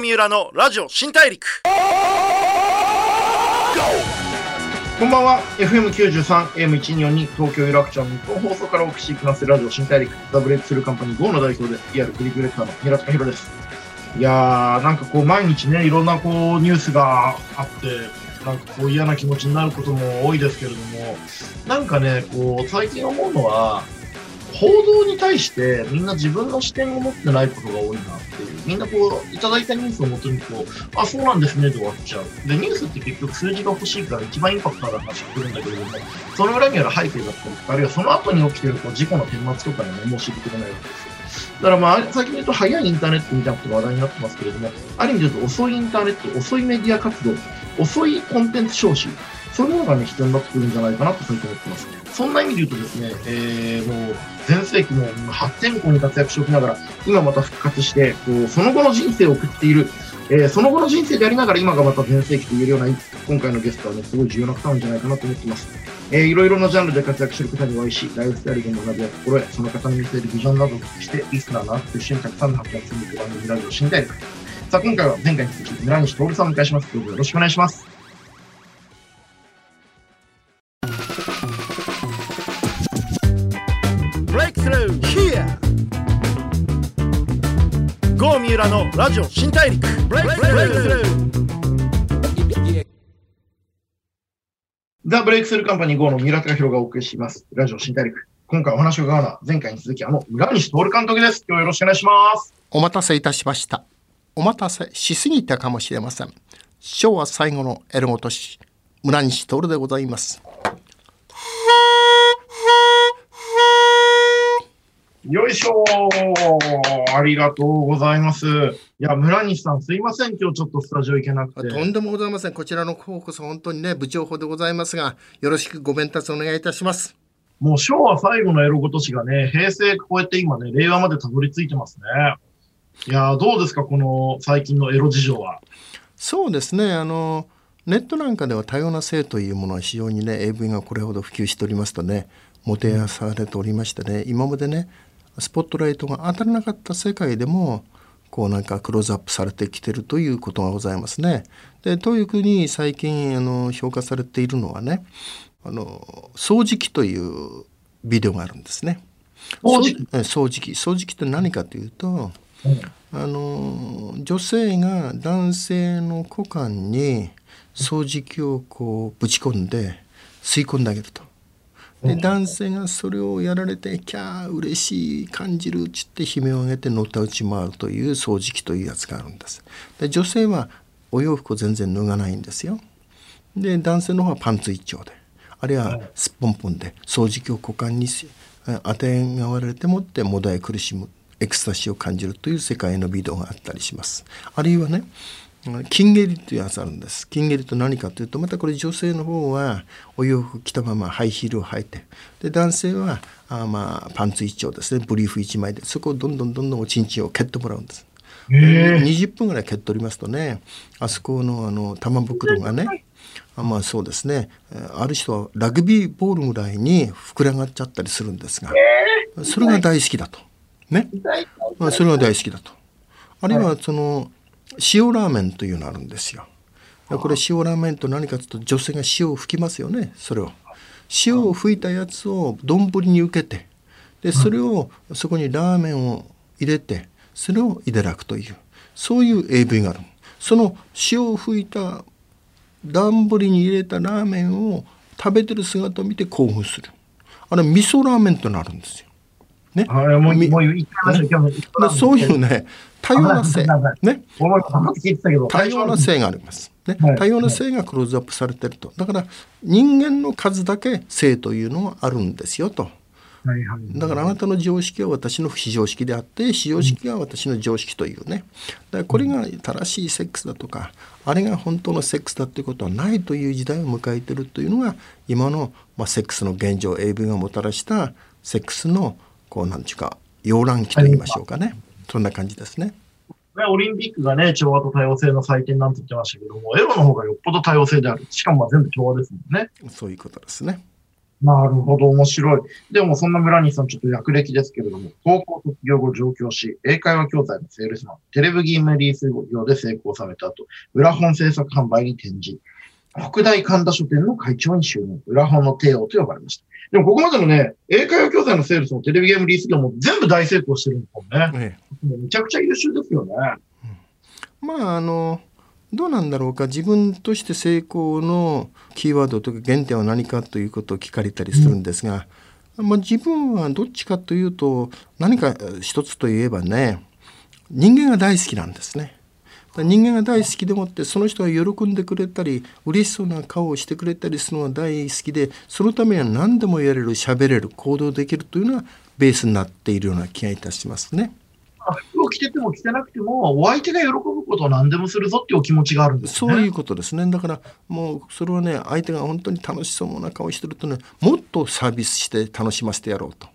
三浦のラジオ新大陸こんばんは。FM93、AM1242、東京有楽町日本放送からお送りしていきます、ラジオ新大陸、ザ・ブレイクスルーカンパニー GO の代表で、リアルクリックレッターの平塚宏です。いやー、なんかこう、毎日ね、いろんなこう、ニュースがあって、なんかこう、嫌な気持ちになることも多いですけれども、なんかね、こう、最近思うのは、報道に対してみんな自分の視点を持ってないことが多いなっていう。みんなこう、いただいたニュースをもとにこう、あ、そうなんですねで終わっちゃう。で、ニュースって結局数字が欲しいから一番インパクトある話してるんだけれども、その裏にある背景だったりとか、あるいはその後に起きてるこう事故の顛末とかにも申し入れてくれないわけですよ。だからまあ、最近言うと早いインターネットみたいなことが話題になってますけれども、ある意味で言うと遅いインターネット、遅いメディア活動、遅いコンテンツ消費、そういうものがね、必要になってくるんじゃないかなと最近思ってます。そんな意味で言うとですね、えー、もう、全盛期の発展校に活躍しておきながら、今また復活して、こう、その後の人生を送っている、えー、その後の人生でありながら今がまた全盛期と言えるような、今回のゲストはね、すごい重要な方なんじゃないかなと思ってます。えー、いろいろなジャンルで活躍してる方にお会いし、ライフスタイルで学びや心得、その方の見せるビジョンなどをして、リスナーのあと一緒にたくさんの発見する番組ラジオ新大陸。さあ、今回は前回に続き、村西徹さんをお迎えします。どうぞよろしくお願いします。Breakthrough Here 郷三浦のラジオ新大陸 Breakthrough ザ・ブレイクスルーカンパニー GO の三浦貴弘がお送りします。ラジオ新大陸。今回お話を伺うのは、前回に続き、あの、村西徹監督です。今日はよろしくお願いします。お待たせいたしました。お待たせしすぎたかもしれません。昭和最後のエルゴ都市、村西徹でございます。よいしょーありがとうございます。いや、村西さん、すいません。今日ちょっとスタジオ行けなくて。とんでもございません。こちらの方こそ本当にね、部長法でございますが、よろしくご鞭達お願いいたします。もう昭和最後のエロごとしがね、平成超えて今ね、令和までたどり着いてますね。いやー、どうですか、この最近のエロ事情は？そうですね。あの、ネットなんかでは多様な性というものは非常にね、AV がこれほど普及しておりますとね、もてあされておりましてね、今までね、スポットライトが当たらなかった世界でもこうなんかクローズアップされてきてるということがございますね。でというふうに最近あの評価されているのはねあの掃除機というビデオがあるんですね。掃除機？掃掃除機掃除機って何かというと、うんあの女性が男性の股間に掃除機をこうぶち込んで吸い込んであげると。で男性がそれをやられてキャー嬉しい感じるっつって悲鳴を上げてのたうち回るという掃除機というやつがあるんです。で女性はお洋服を全然脱がないんですよ。で男性の方はパンツ一丁であるいはすっぽんぽんで掃除機を股間にし当てがわれてもってもだえ苦しむエクスタシーを感じるという世界のビデオがあったりします。あるいはね金蹴りというやつあるんです。金蹴りと何かというとまたこれ女性の方はお洋服着たままハイヒールを履いてで男性はあまあパンツ一丁ですね。ブリーフ一枚でそこをどんどんどんどんおちんちんを蹴ってもらうんです。へえ。20分ぐらい蹴っておりますとねあそこのあの玉袋がねあまあそうですね。えーある人はラグビーボールぐらいに膨れ上がっちゃったりするんですがそれが大好きだと。ね。まあそれが大好きだと。あるいはその塩ラーメンというのがあるんですよ。これ塩ラーメンと何かというと女性が塩を吹きますよねそれを。塩を吹いたやつを丼に受けてでそれをそこにラーメンを入れてそれをいただくというそういう AV がある。その塩を吹いた丼に入れたラーメンを食べてる姿を見て興奮する。あれ味噌ラーメンとなるんですよ。ね、そういうね多様な性。ね。多様な性があります。ね。はい、多様な性がクローズアップされてると。だから人間の数だけ性というのはあるんですよと。はいはい。だからあなたの常識は私の非常識であって非常識が私の常識というね。だからこれが正しいセックスだとかあれが本当のセックスだということはないという時代を迎えてるというのが今の、まあ、セックスの現状 AV がもたらしたセックスのこうなんていうか溶卵期と言いましょうかねそんな感じですね。ね、オリンピックがね、調和と多様性の祭典なんて言ってましたけども、エロの方がよっぽど多様性である。しかもまあ全部調和ですもんね。そういうことですね。なるほど、面白い。でも、そんな村西さん、ちょっと略歴ですけれども、高校卒業後上京し、英会話教材のセールスマン、テレビゲームリース業で成功された後、裏本制作販売に転じ、北大神田書店の会長に就任、裏本の帝王と呼ばれました。でも、ここまでのね、英会話教材のセールスもテレビゲームリース業も全部大成功してるんですもんね。ええめちゃくちゃ優秀ですよね。まああのどうなんだろうか自分として成功のキーワードとか原点は何かということを聞かれたりするんですが、まあ、自分はどっちかというと何か一つといえばね人間が大好きなんですね。人間が大好きでもってその人が喜んでくれたり嬉しそうな顔をしてくれたりするのが大好きでそのためには何でもやれる喋れる行動できるというのがベースになっているような気がいたしますね。あ服を着てても着てなくても、お相手が喜ぶことを何でもするぞっていうお気持ちがあるんですね。そういうことですね。だからもうそれはね相手が本当に楽しそうな顔してるとねもっとサービスして楽しませてやろうと。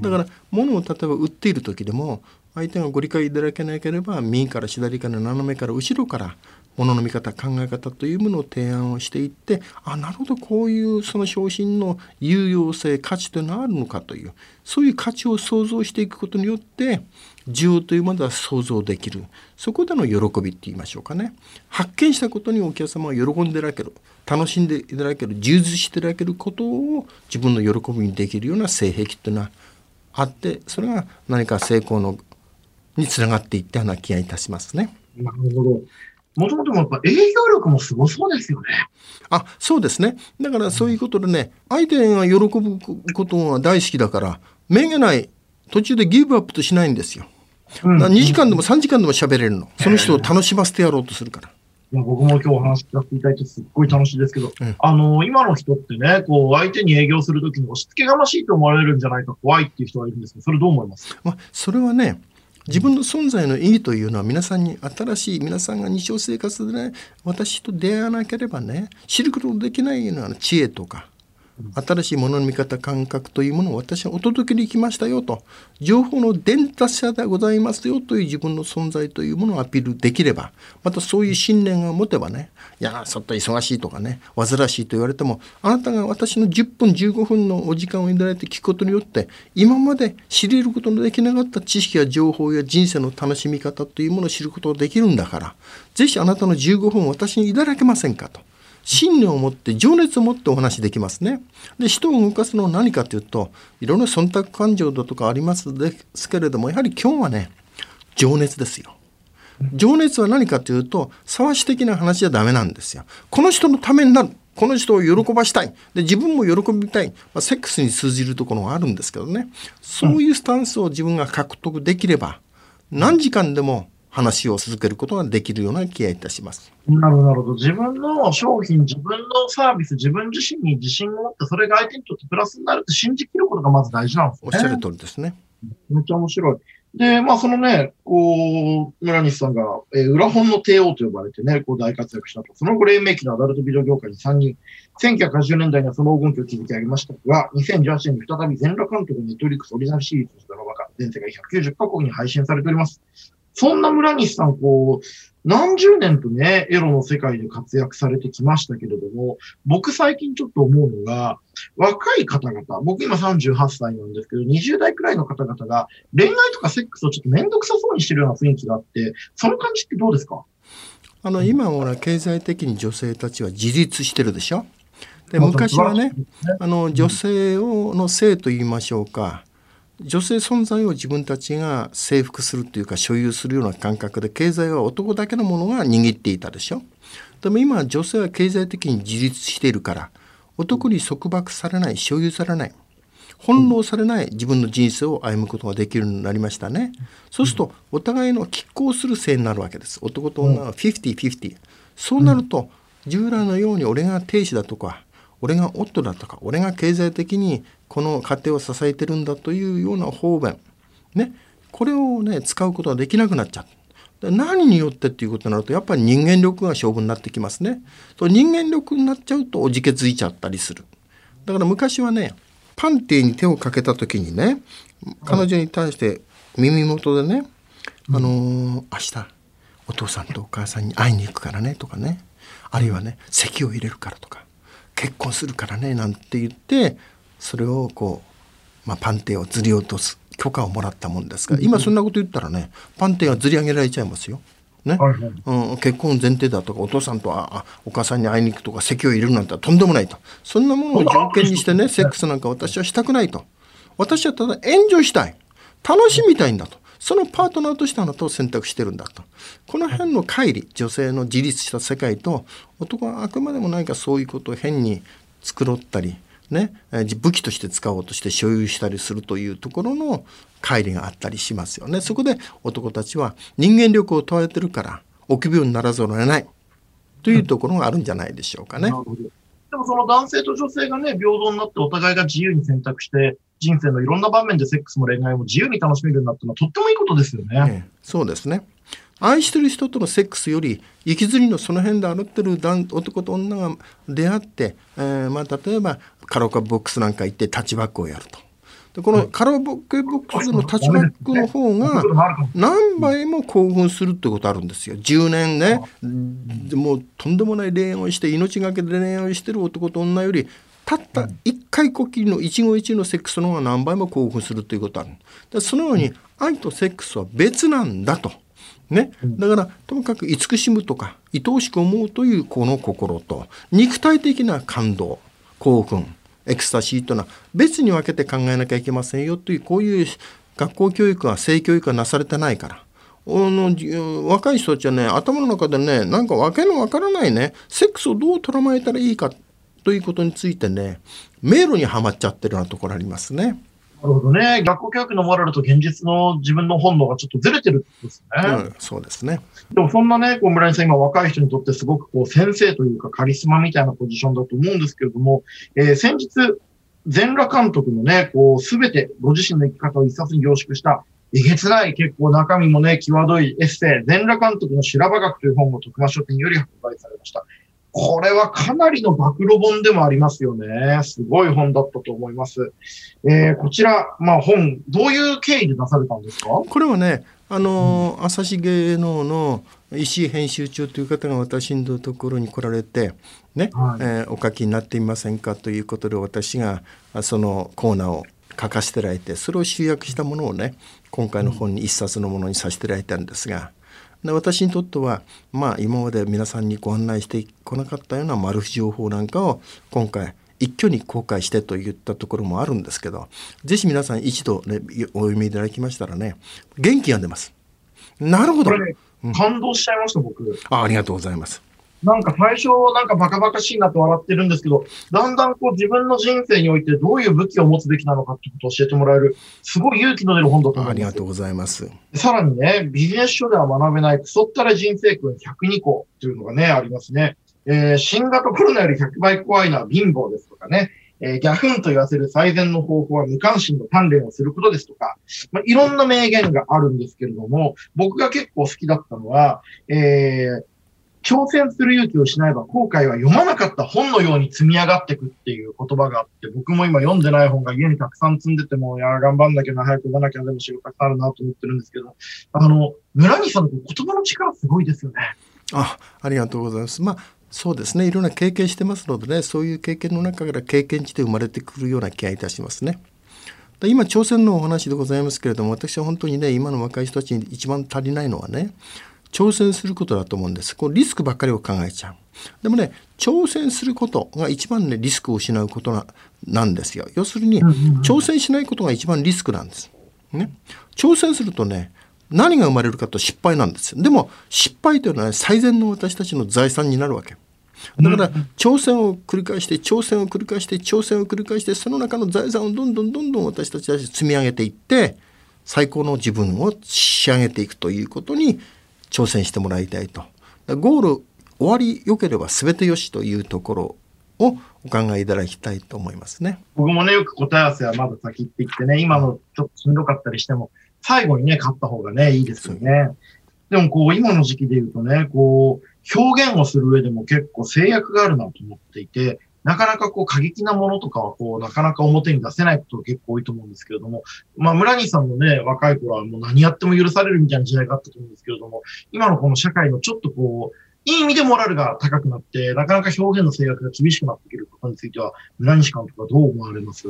だから物を例えば売っている時でも相手がご理解いただけなければ右から左から斜めから後ろから物のの見方考え方というものを提案をしていってあなるほどこういうその商品の有用性価値というのはあるのかというそういう価値を想像していくことによって需要というものは想像できる。そこでの喜びって言いましょうかね。発見したことにお客様は喜んでいただける楽しんでいただける充実していただけることを自分の喜びにできるような性癖っていうのはあってそれが何か成功のにつながっていったような気がいたしますね。なるほど。もともともやっぱ営業力もすごそうですよね。あそうですねだからそういうことでね相手が喜ぶことが大好きだからめげない途中でギブアップとしないんですよ。うんだから2時間でも3時間でも喋れるのその人を楽しませてやろうとするから。いや僕も今日お話聞かせていただいてすっごい楽しいですけど、うんあの、今の人ってね、こう、相手に営業するときに押し付けがましいと思われるんじゃないか怖いっていう人がいるんですけど、それどう思います？まあ、それはね自分の存在の意義というのは皆さんに新しい皆さんが日常生活でね私と出会わなければね知ることのできないような知恵とか新しいものの見方感覚というものを私はお届けに来ましたよと情報の伝達者でございますよという自分の存在というものをアピールできればまたそういう信念が持てばねいやちょっと忙しいとかね煩わしいと言われてもあなたが私の10分15分のお時間をいいて聞くことによって今まで知り得ることのできなかった知識や情報や人生の楽しみ方というものを知ることができるんだからぜひあなたの15分を私にいただけませんかと。信念を持って情熱を持ってお話できますね。で人を動かすのは何かというといろんな忖度感情だとかありますですけれどもやはり今日はね情熱ですよ。情熱は何かというと沢し的な話じゃダメなんですよ。この人のためになるこの人を喜ばしたいで自分も喜びたい、まあ、セックスに通じるところがあるんですけどねそういうスタンスを自分が獲得できれば何時間でも話を続けることができるような気がいたします。なるほど。自分の商品、自分のサービス、自分自身に自信を持って、それが相手にとってプラスになるって信じきることがまず大事なんですね。おっしゃる通りですね。めっちゃ面白い。で、まあそのね、こう、村西さんが、えー裏本の帝王と呼ばれてね、こう大活躍したと。その後、黎明期のアダルトビデオ業界に参入。1980年代にはその黄金期を築き上げましたが、2018年に再び全裸監督ネットリックスオリジナルシリーズのドラマが、全世界190カ国に配信されております。そんな村西さん、こう、何十年とね、エロの世界で活躍されてきましたけれども、僕最近ちょっと思うのが、若い方々、僕今38歳なんですけど、20代くらいの方々が恋愛とかセックスをちょっとめんどくさそうにしてるような雰囲気があって、その感じってどうですか？あの今ほら経済的に女性たちは自立してるでしょ？でまあ昔はね。あの女性をの性と言いましょうか女性存在を自分たちが征服するというか所有するような感覚で経済は男だけのものが握っていたでしょ。でも今女性は経済的に自立しているから男に束縛されない所有されない翻弄されない自分の人生を歩むことができるようになりましたね。そうするとお互いの拮抗する性になるわけです。男と女は50-50。そうなると従来のように俺が亭主だとか俺が夫だとか俺が経済的にこの家庭を支えてるんだというような方便ねこれをね使うことができなくなっちゃう。何によってっていうことになるとやっぱり人間力が勝負になってきますね。と人間力になっちゃうとおじけづいちゃったりする。だから昔はねパンティに手をかけた時にね彼女に対して耳元でね「あのー明日お父さんとお母さんに会いに行くからね」とかねあるいはね籍を入れるからとか結婚するからねなんて言ってそれをこう、まあ、パンテをずり落とす許可をもらったもんですから今そんなこと言ったらねパンテがずり上げられちゃいますよ。ね、はいはい。うん、結婚前提だとかお父さんとああお母さんに会いに行くとか籍を入れるなんてとんでもないと。そんなものを条件にしてね。セックスなんか私はしたくないと。私はただエンジョイしたい。楽しみたいんだとそのパートナーとしてあなたを選択してるんだとこの辺の乖離女性の自立した世界と男はあくまでも何かそういうことを変に繕ったりね、武器として使おうとして所有したりするというところの乖離があったりしますよね。そこで男たちは人間力を問われてるから臆病にならざるを得ないというところがあるんじゃないでしょうかね。でもその男性と女性がね、平等になってお互いが自由に選択して、人生のいろんな場面でセックスも恋愛も自由に楽しめるようになったのはとってもいいことですよね。ええそうですね。愛してる人とのセックスより行きずりのその辺で歩ってる男男と女が出会って、えーまあ、例えばカラオケボックスなんか行ってタッチバックをやると。でこのカラオケボックスのタッチバックの方が何倍も興奮するってことあるんですよ。10年ね、でもうとんでもない恋愛をして命がけで恋愛をしてる男と女よりたった1回こっきりの一期一会のセックスの方が何倍も興奮するということある。でそのように愛とセックスは別なんだと。ね、だからともかく慈しむとか愛おしく思うというこの心と肉体的な感動興奮エクスタシーというのは別に分けて考えなきゃいけませんよというこういう学校教育は性教育がなされてないから。若い人たちはね頭の中でねなんか訳のわからないねセックスをどう捉まえたらいいかということについてね迷路にはまっちゃってるようなところありますね。なるほどね。学校教育のモラルと現実の自分の本能がちょっとずれてるってことですね。うん、そうですね。でもそんなね、こう村井さん、今若い人にとってすごくこう先生というかカリスマみたいなポジションだと思うんですけれども、えー先日、全裸監督のね、こうすべてご自身の生き方を一冊に凝縮した、えげつない結構中身もね、際どいエッセイ、全裸監督の修羅場学という本を徳間書店より発売されました。これはかなりの暴露本でもありますよね。すごい本だったと思います。えーこちら、まあ本、どういう経緯で出されたんですか？これはねあのー朝日芸能の石井編集長という方が私のところに来られて、ねはいえーお書きになってみませんかということで私があそのコーナーを書かせていただいてそれを集約したものをね今回の本に一冊のものにさせていただいたんですがで私にとってはまあ今まで皆さんにご案内してこなかったようなマル秘情報なんかを今回一挙に公開してといったところもあるんですけどぜひ皆さん一度、ね、お読みいただきましたらね元気が出ます。なるほどね、感動しちゃいました、僕。あありがとうございます。なんか最初、なんかバカバカしいなと笑ってるんですけど、だんだんこう自分の人生においてどういう武器を持つべきなのかってことを教えてもらえる、すごい勇気の出る本だと思いますあありがと。うございます。さらにね、ビジネス書では学べないクソったれ人生訓102個というのがね、ありますね。えー新型コロナより100倍怖いのは貧乏ですとかね。えーギャフンと言わせる最善の方法は無関心の鍛錬をすることですとか、まあ、いろんな名言があるんですけれども、僕が結構好きだったのは、えー挑戦する勇気を失えば後悔は読まなかった本のように積み上がっていくっていう言葉があって、僕も今読んでない本が家にたくさん積んでても、いや、頑張んなきゃな、早く読まなきゃでも仕事たくさんあるなと思ってるんですけど、あの、村西さんの言葉の力すごいですよね。あありがとうございます。まあそうですねいろんな経験してますのでねそういう経験の中から経験値で生まれてくるような気がいたしますね。今挑戦のお話でございますけれども私は本当にね今の若い人たちに一番足りないのはね挑戦することだと思うんです。こうリスクばっかりを考えちゃう。でもね挑戦することが一番ねリスクを失うことななんですよ。要するに挑戦しないことが一番リスクなんです。ね、挑戦するとね何が生まれるかと失敗なんですよ。でも失敗というのは、ね、最善の私たちの財産になるわけ。だから挑戦を繰り返して挑戦を繰り返して挑戦を繰り返してその中の財産をどんどんどんどん私たちは積み上げていって最高の自分を仕上げていくということに挑戦してもらいたいと。ゴール終わり良ければ全てよしというところをお考えいただきたいと思いますね。僕もね、よく答え合わせはまだ先って言ってね、今のちょっとしんどかったりしても、最後にね、勝った方がね、いいですよね。でもこう、今の時期で言うとね、こう、表現をする上でも結構制約があるなと思っていて、なかなかこう過激なものとかはこう、なかなか表に出せないことが結構多いと思うんですけれども、まあ村西さんもね、若い頃はもう何やっても許されるみたいな時代があったと思うんですけれども、今のこの社会のちょっとこう、いい意味でモラルが高くなって、なかなか表現の制約が厳しくなってくることについては、村西監督はどう思われます？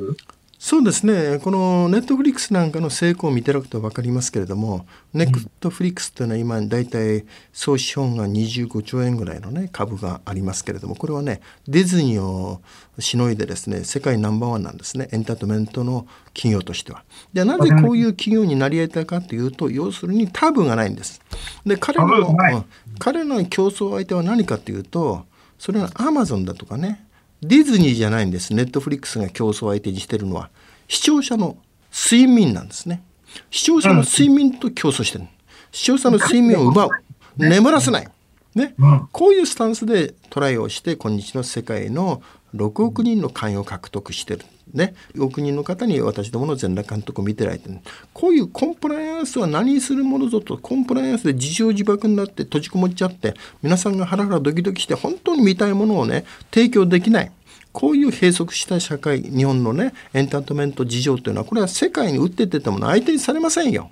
そうですね、このネットフリックスなんかの成功を見ていただくと分かりますけれども、ネットフリックスというのは今、大体総資本が25兆円ぐらいの、ね、株がありますけれども、これはね、ディズニーをしのいでですね、世界ナンバーワンなんですね、エンターテインメントの企業としては。でなぜこういう企業になり得たかというと、要するにタブがないんです。で彼の彼の競争相手は何かというと、それはアマゾンだとかね、ディズニーじゃないんです。ネットフリックスが競争相手にしてるのは、視聴者の睡眠なんですね。視聴者の睡眠と競争してる。視聴者の睡眠を奪う。眠らせない。ね。こういうスタンスでトライをして、今日の世界の6億人の会員を獲得してる。ね。6億人の方に私どもの全裸監督を見てられてる。こういうコンプライアンスは何するものぞと、コンプライアンスで自情自爆になって閉じこもっちゃって、皆さんがハラハラドキドキして本当に見たいものをね、提供できない。こういう閉塞した社会、日本のね、エンターテインメント事情というのは、これは世界に打って出てもの相手にされませんよ。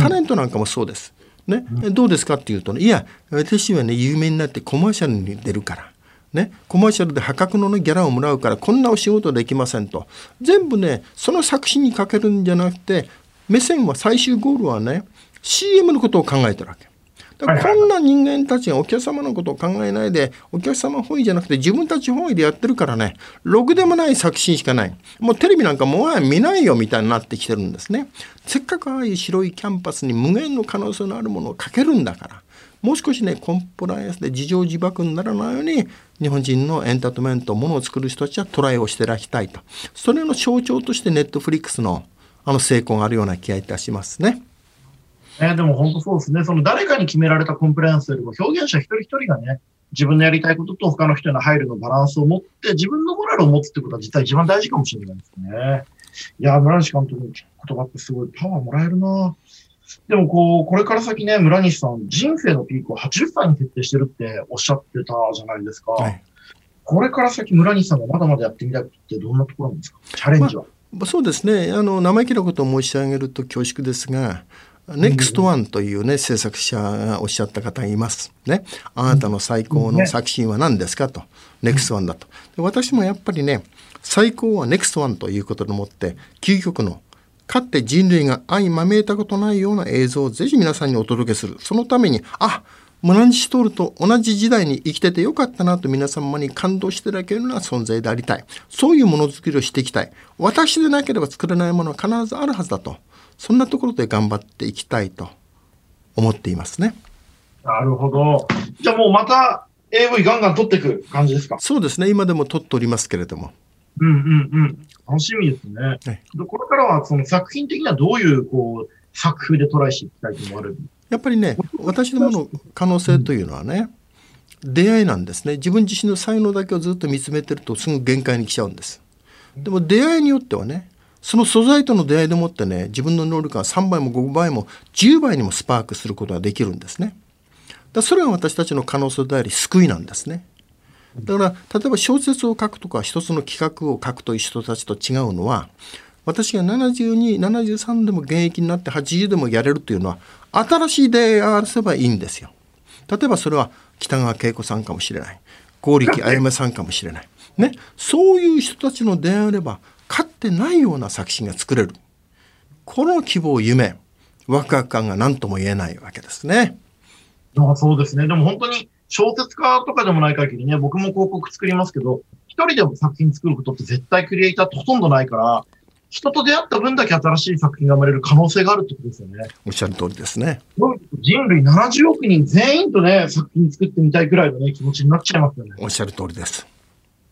タレントなんかもそうです。ね、どうですかっていうとね、いや、私はね、有名になってコマーシャルに出るから。ね、コマーシャルで破格の、ね、ギャラをもらうからこんなお仕事できませんと。全部ねその作品にかけるんじゃなくて目線は最終ゴールはね CM のことを考えてるわけ。だからこんな人間たちがお客様のことを考えないでお客様本位じゃなくて自分たち本位でやってるからねろくでもない作品しかない。もうテレビなんかもう見ないよみたいになってきてるんですね。せっかくああいう白いキャンパスに無限の可能性のあるものをかけるんだからもう少しねコンプライアンスで自情自爆にならないように日本人のエンターテイメントものを作る人たちはトライをしていただきたいとそれの象徴としてネットフリックスのあの成功があるような気がいたしますね。ね、でも本当そうですね。その誰かに決められたコンプライアンスよりも表現者一人一人がね、自分のやりたいことと他の人への配慮のバランスを持って、自分のモラルを持つってことは実は一番大事かもしれないですね。いや、村西監督の言葉ってすごいパワーもらえるなでもこう、これから先ね、村西さん、人生のピークを80歳に設定してるっておっしゃってたじゃないですか。はいこれから先村西さんがまだまだやってみたいってどんなところなんですか？チャレンジは。そうですねあの生意気なことを申し上げると恐縮ですが NEXT1 というね制作者がおっしゃった方がいます。ね、あなたの最高の作品は何ですかと NEXT1 だと。で私もやっぱりね最高は NEXT1 ということでもって究極のかって人類が相まみえたことないような映像をぜひ皆さんにお届けする。そのためにあ村西徹と同じ時代に生きててよかったなと皆様に感動していただけるような存在でありたい。そういうものづくりをしていきたい。私でなければ作れないものは必ずあるはずだと。そんなところで頑張っていきたいと思っていますね。なるほど。じゃあもうまた AV ガンガン撮っていく感じですか？そうですね。今でも撮っておりますけれども。うんうんうん。楽しみですね。はいでこれからはその作品的にはどういうこう作風でトライしていきたいと思われる？やっぱりね、私どもの可能性というのはね、出会いなんですね。自分自身の才能だけをずっと見つめてるとすぐ限界に来ちゃうんです。でも出会いによってはね、その素材との出会いでもってね、自分の能力が3倍も5倍も10倍にもスパークすることができるんですね。だからそれが私たちの可能性であり救いなんですね。だから例えば小説を書くとか一つの企画を書くという人たちと違うのは私が7273でも現役になって80でもやれるというのは新しい出会いがあればいいんですよ。例えばそれは北川景子さんかもしれない剛力あやめさんかもしれない、ね、そういう人たちの出会いあればかってないような作品が作れるこの希望夢ワクワク感が何とも言えないわけですね。そうですね。でも本当に小説家とかでもない限りね、僕も広告作りますけど、一人でも作品作ることって絶対クリエイターってほとんどないから、人と出会った分だけ新しい作品が生まれる可能性があるってことですよね。おっしゃる通りですね。人類70億人全員とね、作品作ってみたいくらいのね、気持ちになっちゃいますよね。おっしゃる通りです。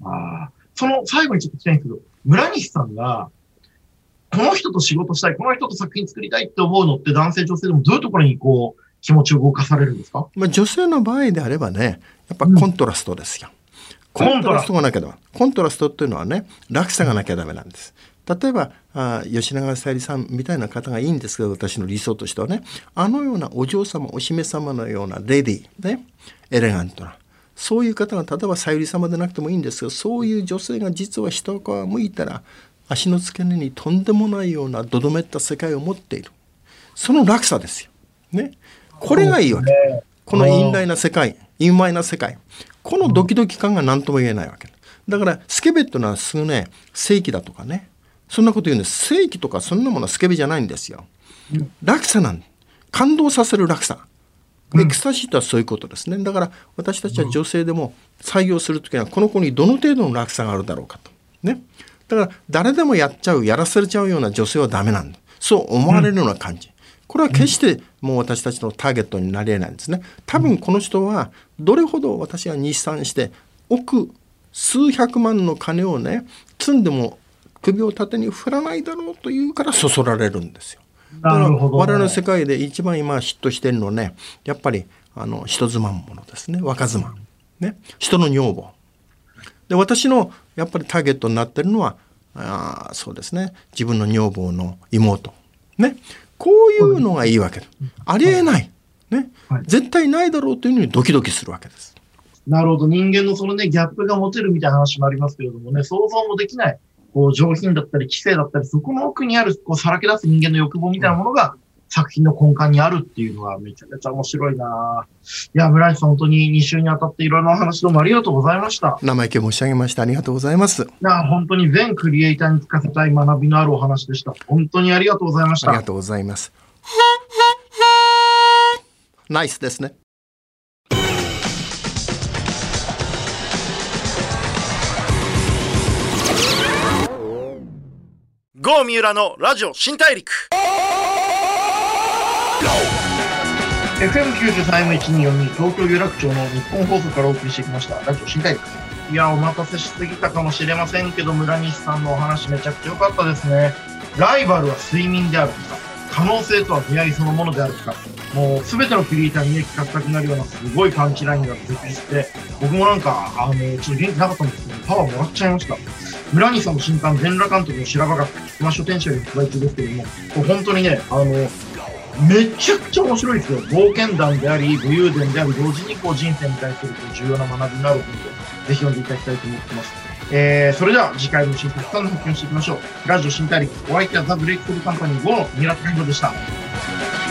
ああ。その最後にちょっと聞きたいんですけど、村西さんが、この人と仕事したい、この人と作品作りたいって思うのって男性女性でもどういうところにこう、気持ちを動かされるんですか？まあ、女性の場合であればねやっぱコントラストですよ。コントラストがなきゃダメ。コントラストっていうのはね落差がなきゃダメなんです。例えばあ吉永小百合さんみたいな方がいいんですけど私の理想としてはねあのようなお嬢様お姫様のようなレディーねエレガントなそういう方が例えば小百合様でなくてもいいんですけどそういう女性が実は一皮むいたら足の付け根にとんでもないようなどどめった世界を持っているその落差ですよ。ね、これがいいわけ。この陰大な世界陰昧な世界。このドキドキ感が何とも言えないわけ。だからスケベっていうのはすぐね正規だとかね。そんなこと言うんです。正規とかそんなものはスケベじゃないんですよ。落差なん感動させる落差。エクスタシーとはそういうことですね。だから私たちは女性でも採用する時にはこの子にどの程度の落差があるだろうかと。ね。だから誰でもやっちゃうやらせれちゃうような女性はダメなんだそう思われるような感じ、これは決してもう私たちのターゲットになりえないんですね。多分この人はどれほど私が日産して億数百万の金をね積んでも首を縦に振らないだろうというからそそられるんですよ。だから我々の世界で一番今ヒットしてるのはねやっぱりあの人妻ものですね。若妻。ね。人の女房。で私のやっぱりターゲットになってるのはあそうですね。自分の女房の妹。ねこういうのがいいわけだ。ありえない、ね、絶対ないだろうというのにドキドキするわけです。なるほど。人間のそのねギャップが持てるみたいな話もありますけれどもね想像もできない。こう上品だったり、知性だったり、そこの奥にある、こう、さらけ出す人間の欲望みたいなものが、作品の根幹にあるっていうのはめちゃめちゃ面白いないや、村井さん本当に2週にわたっていろいろな話どうもありがとうございました。生意気申し上げました。ありがとうございます。いや、本当に全クリエイターに聞かせたい学びのあるお話でした。本当にありがとうございました。ありがとうございます。ナイスですね。郷三浦のラジオ新大陸 FM93-1242 東京有楽町の日本放送からお送りしてきました。ラジオ新大陸いやお待たせしすぎたかもしれませんけど村西さんのお話めちゃくちゃ良かったですね。ライバルは睡眠であるとか可能性とは出会いそのものであるとかもう全てのクリエイターにね聞かせたくなるようなすごいパンチラインが出てきて僕もなんかあのちょっと元気なかったんですけどパワーもらっちゃいました。村西さんの新刊、全裸監督の白髪が熊書店社で発売中ですけども、本当にね、あの、めちゃくちゃ面白いですよ。冒険談であり、武勇伝であり、同時にこう人生に対する重要な学びになる本で、ぜひ読んでいただきたいと思ってます。えー、それでは次回の新たくさんの発見していきましょう。ラジオ新大陸、お相手はザ・ブレイクトルカンパニー5の三浦貴弘でした。